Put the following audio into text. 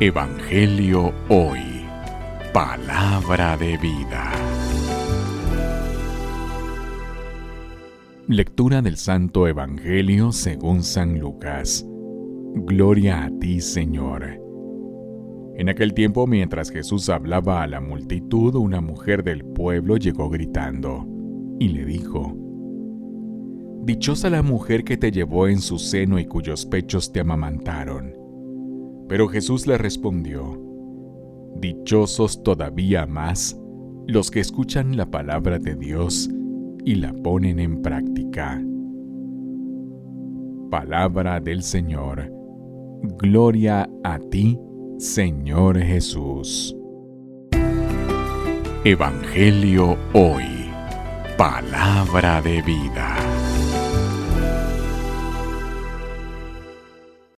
Evangelio Hoy. Palabra de vida. Lectura del Santo Evangelio según San Lucas. Gloria a ti, Señor. En aquel tiempo, mientras Jesús hablaba a la multitud, una mujer del pueblo llegó gritando y le dijo, Dichosa la mujer que te llevó en su seno y cuyos pechos te amamantaron. Pero Jesús le respondió, Dichosos todavía más los que escuchan la palabra de Dios y la ponen en práctica. Palabra del Señor. Gloria a ti, Señor Jesús. Evangelio hoy. Palabra de vida.